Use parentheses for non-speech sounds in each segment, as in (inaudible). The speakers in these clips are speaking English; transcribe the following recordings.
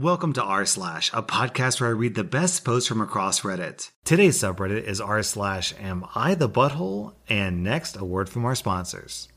Welcome to r slash, a podcast where I read the best posts from across Reddit. Today's subreddit is r slash am I the butthole? And next, a word from our sponsors.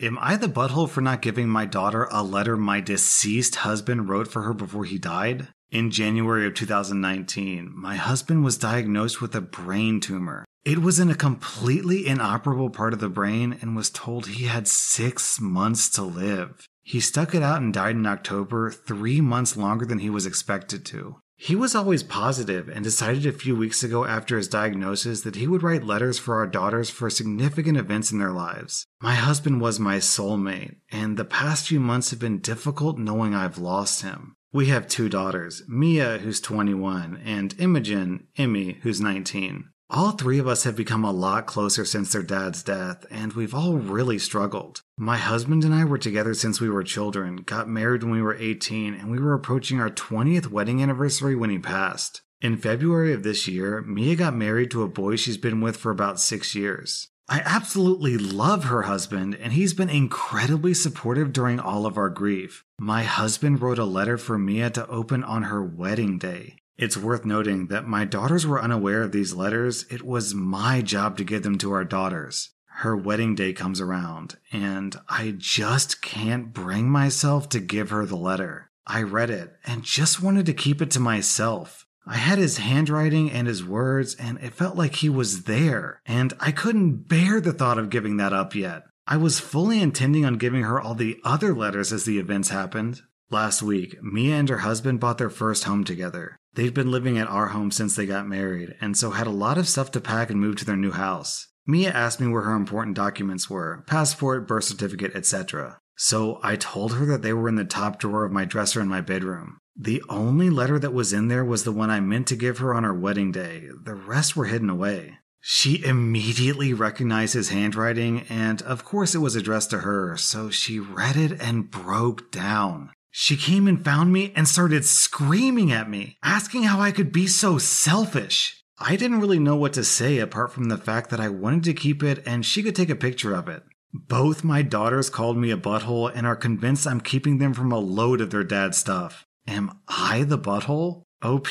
Am I the butthole for not giving my daughter a letter my deceased husband wrote for her before he died? In January of 2019, my husband was diagnosed with a brain tumor. It was in a completely inoperable part of the brain and was told he had six months to live. He stuck it out and died in October, three months longer than he was expected to. He was always positive and decided a few weeks ago after his diagnosis that he would write letters for our daughters for significant events in their lives. My husband was my soulmate, and the past few months have been difficult knowing I've lost him. We have two daughters, Mia, who's 21, and Imogen, Emmy, who's 19. All three of us have become a lot closer since their dad's death, and we've all really struggled. My husband and I were together since we were children, got married when we were 18, and we were approaching our 20th wedding anniversary when he passed. In February of this year, Mia got married to a boy she's been with for about six years. I absolutely love her husband, and he's been incredibly supportive during all of our grief. My husband wrote a letter for Mia to open on her wedding day. It's worth noting that my daughters were unaware of these letters. It was my job to give them to our daughters. Her wedding day comes around, and I just can't bring myself to give her the letter. I read it and just wanted to keep it to myself. I had his handwriting and his words, and it felt like he was there, and I couldn't bear the thought of giving that up yet. I was fully intending on giving her all the other letters as the events happened. Last week, Mia and her husband bought their first home together. They'd been living at our home since they got married, and so had a lot of stuff to pack and move to their new house. Mia asked me where her important documents were passport, birth certificate, etc. So I told her that they were in the top drawer of my dresser in my bedroom. The only letter that was in there was the one I meant to give her on our wedding day. The rest were hidden away. She immediately recognized his handwriting, and of course it was addressed to her, so she read it and broke down. She came and found me and started screaming at me, asking how I could be so selfish. I didn't really know what to say apart from the fact that I wanted to keep it and she could take a picture of it. Both my daughters called me a butthole and are convinced I'm keeping them from a load of their dad's stuff. Am I the butthole? OP,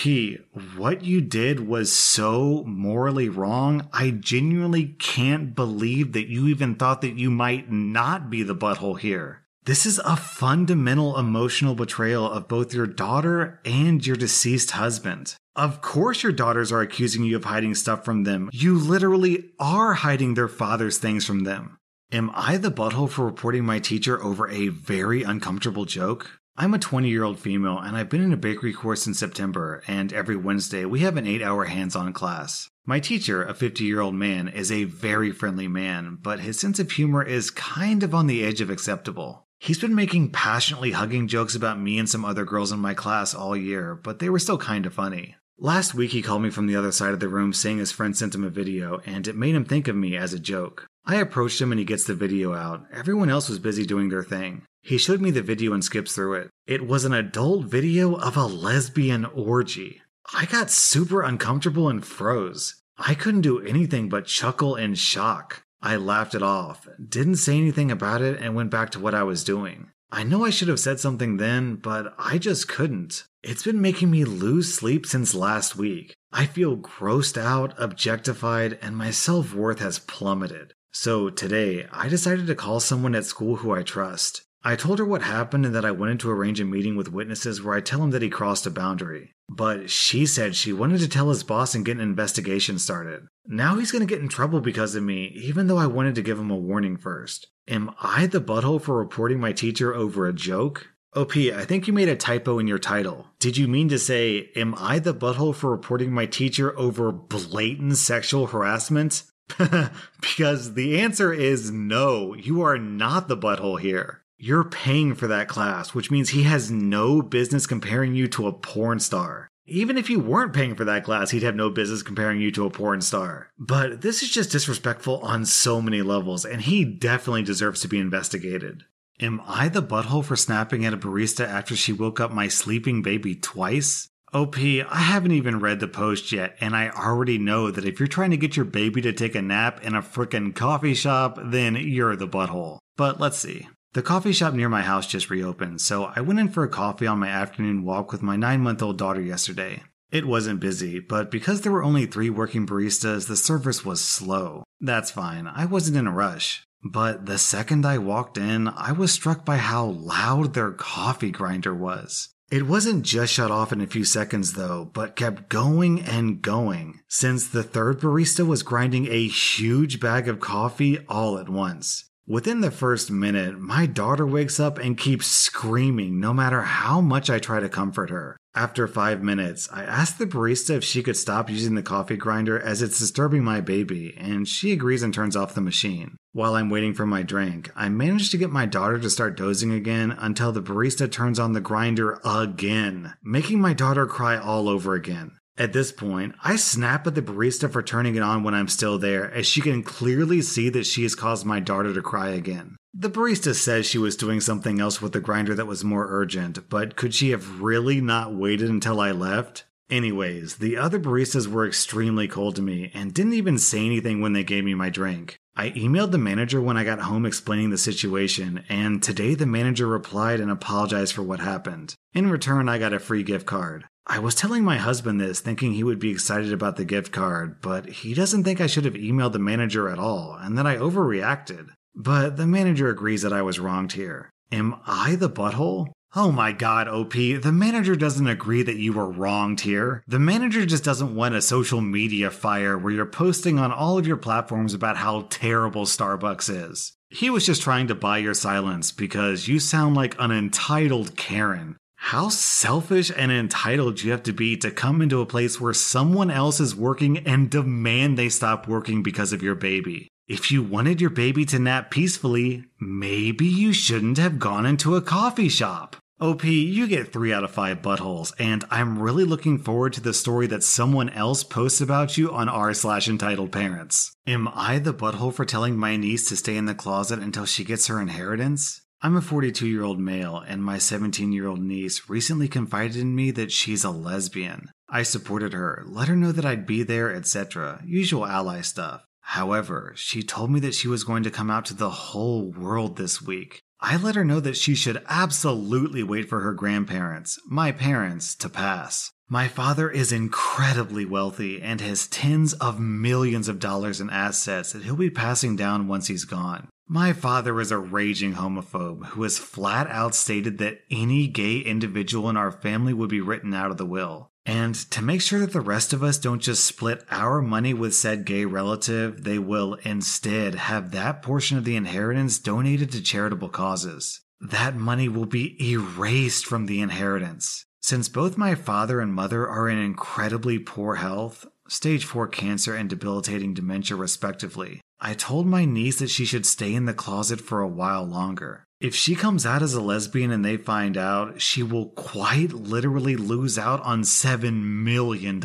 what you did was so morally wrong. I genuinely can't believe that you even thought that you might not be the butthole here. This is a fundamental emotional betrayal of both your daughter and your deceased husband. Of course, your daughters are accusing you of hiding stuff from them. You literally are hiding their father's things from them. Am I the butthole for reporting my teacher over a very uncomfortable joke? I'm a 20 year old female and I've been in a bakery course in September, and every Wednesday we have an 8 hour hands on class. My teacher, a 50 year old man, is a very friendly man, but his sense of humor is kind of on the edge of acceptable. He's been making passionately hugging jokes about me and some other girls in my class all year, but they were still kind of funny. Last week, he called me from the other side of the room saying his friend sent him a video, and it made him think of me as a joke. I approached him and he gets the video out. Everyone else was busy doing their thing. He showed me the video and skips through it. It was an adult video of a lesbian orgy. I got super uncomfortable and froze. I couldn't do anything but chuckle in shock. I laughed it off, didn't say anything about it, and went back to what I was doing. I know I should have said something then, but I just couldn't. It's been making me lose sleep since last week. I feel grossed out, objectified, and my self worth has plummeted. So today, I decided to call someone at school who I trust. I told her what happened and that I wanted to arrange a meeting with witnesses where I tell him that he crossed a boundary. But she said she wanted to tell his boss and get an investigation started. Now he's going to get in trouble because of me, even though I wanted to give him a warning first. Am I the butthole for reporting my teacher over a joke? OP, I think you made a typo in your title. Did you mean to say, Am I the butthole for reporting my teacher over blatant sexual harassment? (laughs) because the answer is no, you are not the butthole here you're paying for that class, which means he has no business comparing you to a porn star. Even if you weren't paying for that class, he'd have no business comparing you to a porn star. But this is just disrespectful on so many levels, and he definitely deserves to be investigated. Am I the butthole for snapping at a barista after she woke up my sleeping baby twice? OP, I haven't even read the post yet, and I already know that if you're trying to get your baby to take a nap in a frickin' coffee shop, then you're the butthole. But let's see. The coffee shop near my house just reopened, so I went in for a coffee on my afternoon walk with my nine month old daughter yesterday. It wasn't busy, but because there were only three working baristas, the service was slow. That's fine, I wasn't in a rush. But the second I walked in, I was struck by how loud their coffee grinder was. It wasn't just shut off in a few seconds though, but kept going and going, since the third barista was grinding a huge bag of coffee all at once. Within the first minute, my daughter wakes up and keeps screaming no matter how much I try to comfort her. After five minutes, I asked the barista if she could stop using the coffee grinder as it's disturbing my baby, and she agrees and turns off the machine. While I'm waiting for my drink, I manage to get my daughter to start dozing again until the barista turns on the grinder again, making my daughter cry all over again. At this point, I snap at the barista for turning it on when I'm still there, as she can clearly see that she has caused my daughter to cry again. The barista says she was doing something else with the grinder that was more urgent, but could she have really not waited until I left? Anyways, the other baristas were extremely cold to me and didn't even say anything when they gave me my drink. I emailed the manager when I got home explaining the situation, and today the manager replied and apologized for what happened. In return, I got a free gift card. I was telling my husband this, thinking he would be excited about the gift card, but he doesn't think I should have emailed the manager at all, and that I overreacted. But the manager agrees that I was wronged here. Am I the butthole? Oh my god, OP, the manager doesn't agree that you were wronged here. The manager just doesn't want a social media fire where you're posting on all of your platforms about how terrible Starbucks is. He was just trying to buy your silence because you sound like an entitled Karen. How selfish and entitled you have to be to come into a place where someone else is working and demand they stop working because of your baby. If you wanted your baby to nap peacefully, maybe you shouldn't have gone into a coffee shop. OP, you get 3 out of 5 buttholes, and I'm really looking forward to the story that someone else posts about you on r slash entitled parents. Am I the butthole for telling my niece to stay in the closet until she gets her inheritance? I'm a 42 year old male, and my 17 year old niece recently confided in me that she's a lesbian. I supported her, let her know that I'd be there, etc. Usual ally stuff. However, she told me that she was going to come out to the whole world this week. I let her know that she should absolutely wait for her grandparents, my parents, to pass. My father is incredibly wealthy and has tens of millions of dollars in assets that he'll be passing down once he's gone. My father is a raging homophobe who has flat out stated that any gay individual in our family would be written out of the will. And to make sure that the rest of us don't just split our money with said gay relative, they will instead have that portion of the inheritance donated to charitable causes. That money will be erased from the inheritance. Since both my father and mother are in incredibly poor health, stage 4 cancer and debilitating dementia respectively, I told my niece that she should stay in the closet for a while longer. If she comes out as a lesbian and they find out, she will quite literally lose out on $7 million.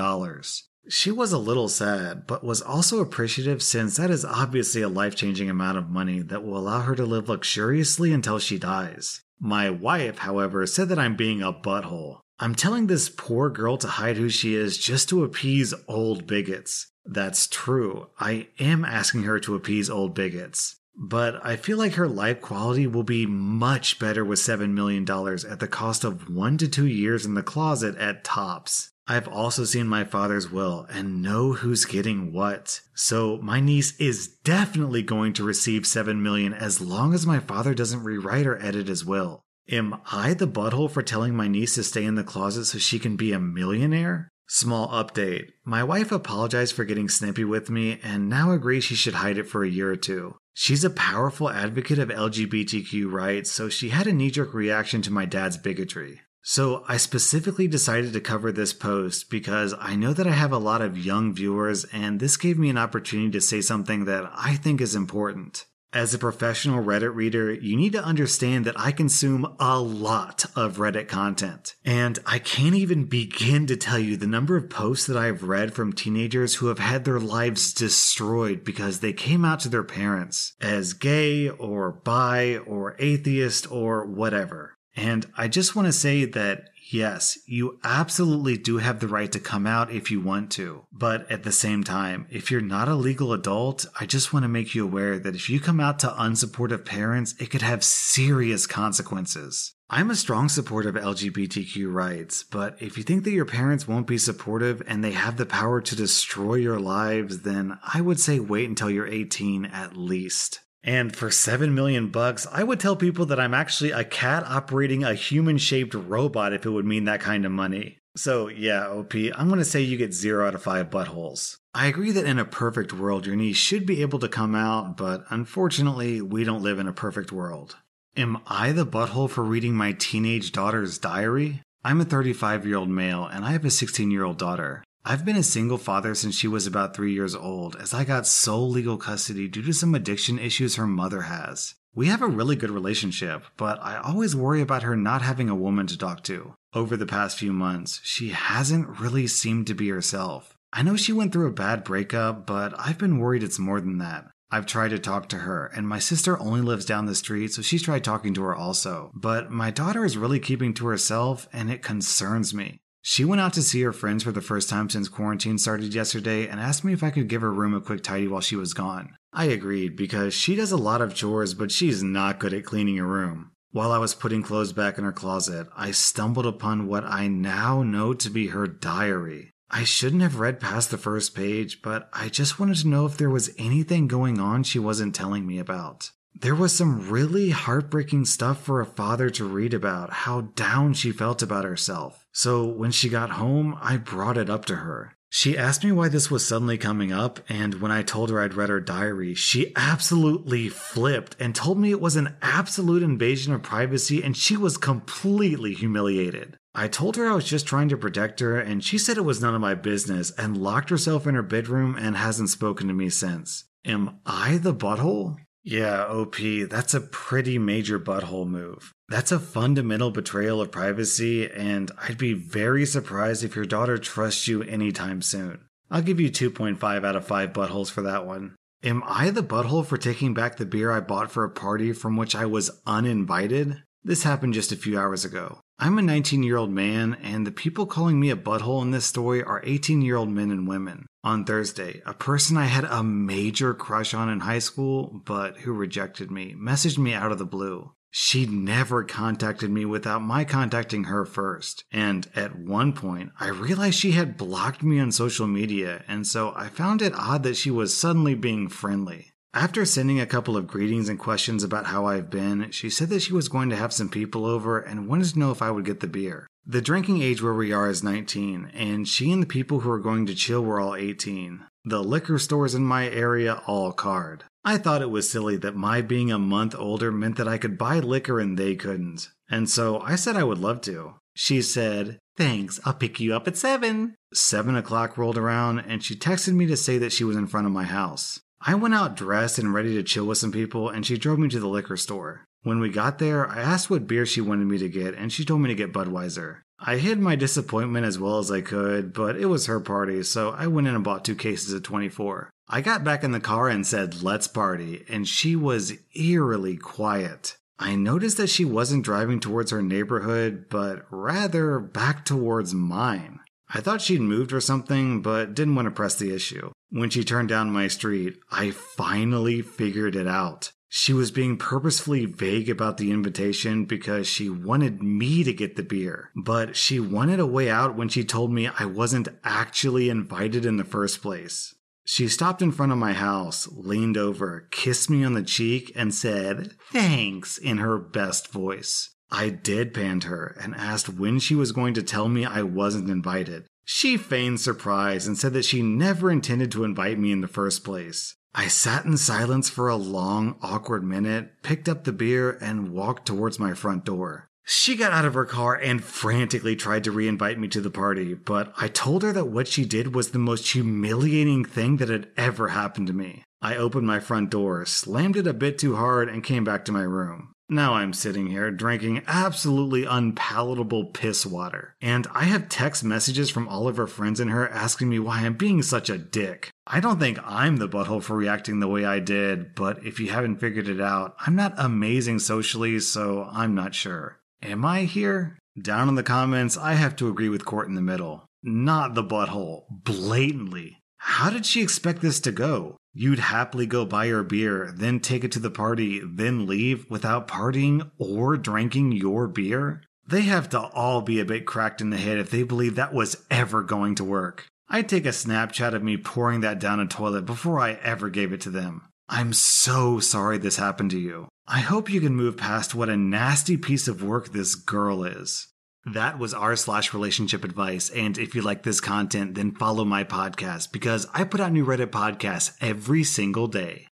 She was a little sad, but was also appreciative since that is obviously a life changing amount of money that will allow her to live luxuriously until she dies. My wife, however, said that I'm being a butthole. I'm telling this poor girl to hide who she is just to appease old bigots. That's true. I am asking her to appease old bigots. But I feel like her life quality will be much better with $7 million at the cost of one to two years in the closet at tops. I've also seen my father's will and know who's getting what. So my niece is definitely going to receive 7 million as long as my father doesn't rewrite or edit his will. Am I the butthole for telling my niece to stay in the closet so she can be a millionaire? Small update. My wife apologized for getting snippy with me and now agrees she should hide it for a year or two. She's a powerful advocate of LGBTQ rights, so she had a knee jerk reaction to my dad's bigotry. So I specifically decided to cover this post because I know that I have a lot of young viewers, and this gave me an opportunity to say something that I think is important. As a professional Reddit reader, you need to understand that I consume a lot of Reddit content. And I can't even begin to tell you the number of posts that I've read from teenagers who have had their lives destroyed because they came out to their parents as gay or bi or atheist or whatever. And I just want to say that yes, you absolutely do have the right to come out if you want to. But at the same time, if you're not a legal adult, I just want to make you aware that if you come out to unsupportive parents, it could have serious consequences. I'm a strong supporter of LGBTQ rights, but if you think that your parents won't be supportive and they have the power to destroy your lives, then I would say wait until you're 18 at least. And for 7 million bucks, I would tell people that I'm actually a cat operating a human shaped robot if it would mean that kind of money. So, yeah, OP, I'm going to say you get 0 out of 5 buttholes. I agree that in a perfect world, your niece should be able to come out, but unfortunately, we don't live in a perfect world. Am I the butthole for reading my teenage daughter's diary? I'm a 35 year old male and I have a 16 year old daughter. I've been a single father since she was about three years old, as I got sole legal custody due to some addiction issues her mother has. We have a really good relationship, but I always worry about her not having a woman to talk to. Over the past few months, she hasn't really seemed to be herself. I know she went through a bad breakup, but I've been worried it's more than that. I've tried to talk to her, and my sister only lives down the street, so she's tried talking to her also. But my daughter is really keeping to herself, and it concerns me. She went out to see her friends for the first time since quarantine started yesterday and asked me if I could give her room a quick tidy while she was gone. I agreed because she does a lot of chores, but she's not good at cleaning a room. While I was putting clothes back in her closet, I stumbled upon what I now know to be her diary. I shouldn't have read past the first page, but I just wanted to know if there was anything going on she wasn't telling me about. There was some really heartbreaking stuff for a father to read about how down she felt about herself. So when she got home, I brought it up to her. She asked me why this was suddenly coming up, and when I told her I'd read her diary, she absolutely flipped and told me it was an absolute invasion of privacy and she was completely humiliated. I told her I was just trying to protect her, and she said it was none of my business and locked herself in her bedroom and hasn't spoken to me since. Am I the butthole? Yeah, OP, that's a pretty major butthole move. That's a fundamental betrayal of privacy, and I'd be very surprised if your daughter trusts you anytime soon. I'll give you 2.5 out of 5 buttholes for that one. Am I the butthole for taking back the beer I bought for a party from which I was uninvited? This happened just a few hours ago. I'm a 19 year old man, and the people calling me a butthole in this story are 18 year old men and women. On Thursday, a person I had a major crush on in high school, but who rejected me, messaged me out of the blue. She'd never contacted me without my contacting her first. And at one point, I realized she had blocked me on social media, and so I found it odd that she was suddenly being friendly. After sending a couple of greetings and questions about how I've been, she said that she was going to have some people over and wanted to know if I would get the beer. The drinking age where we are is 19, and she and the people who are going to chill were all 18. The liquor stores in my area all card. I thought it was silly that my being a month older meant that I could buy liquor and they couldn't. And so I said I would love to. She said, Thanks, I'll pick you up at 7. 7 o'clock rolled around, and she texted me to say that she was in front of my house. I went out dressed and ready to chill with some people, and she drove me to the liquor store. When we got there, I asked what beer she wanted me to get, and she told me to get Budweiser. I hid my disappointment as well as I could, but it was her party, so I went in and bought two cases of 24. I got back in the car and said, Let's party, and she was eerily quiet. I noticed that she wasn't driving towards her neighborhood, but rather back towards mine. I thought she'd moved or something, but didn't want to press the issue. When she turned down my street, I finally figured it out. She was being purposefully vague about the invitation because she wanted me to get the beer, but she wanted a way out when she told me I wasn't actually invited in the first place. She stopped in front of my house, leaned over, kissed me on the cheek, and said, Thanks, in her best voice. I deadpanned her and asked when she was going to tell me I wasn't invited. She feigned surprise and said that she never intended to invite me in the first place. I sat in silence for a long, awkward minute, picked up the beer, and walked towards my front door. She got out of her car and frantically tried to re-invite me to the party, but I told her that what she did was the most humiliating thing that had ever happened to me. I opened my front door, slammed it a bit too hard, and came back to my room. Now I'm sitting here drinking absolutely unpalatable piss water. And I have text messages from all of her friends and her asking me why I'm being such a dick. I don't think I'm the butthole for reacting the way I did, but if you haven't figured it out, I'm not amazing socially, so I'm not sure. Am I here? Down in the comments, I have to agree with Court in the middle. Not the butthole, blatantly. How did she expect this to go? You'd happily go buy her beer, then take it to the party, then leave without partying or drinking your beer? They have to all be a bit cracked in the head if they believe that was ever going to work. I'd take a Snapchat of me pouring that down a toilet before I ever gave it to them. I'm so sorry this happened to you. I hope you can move past what a nasty piece of work this girl is. That was r slash relationship advice. And if you like this content, then follow my podcast because I put out new Reddit podcasts every single day.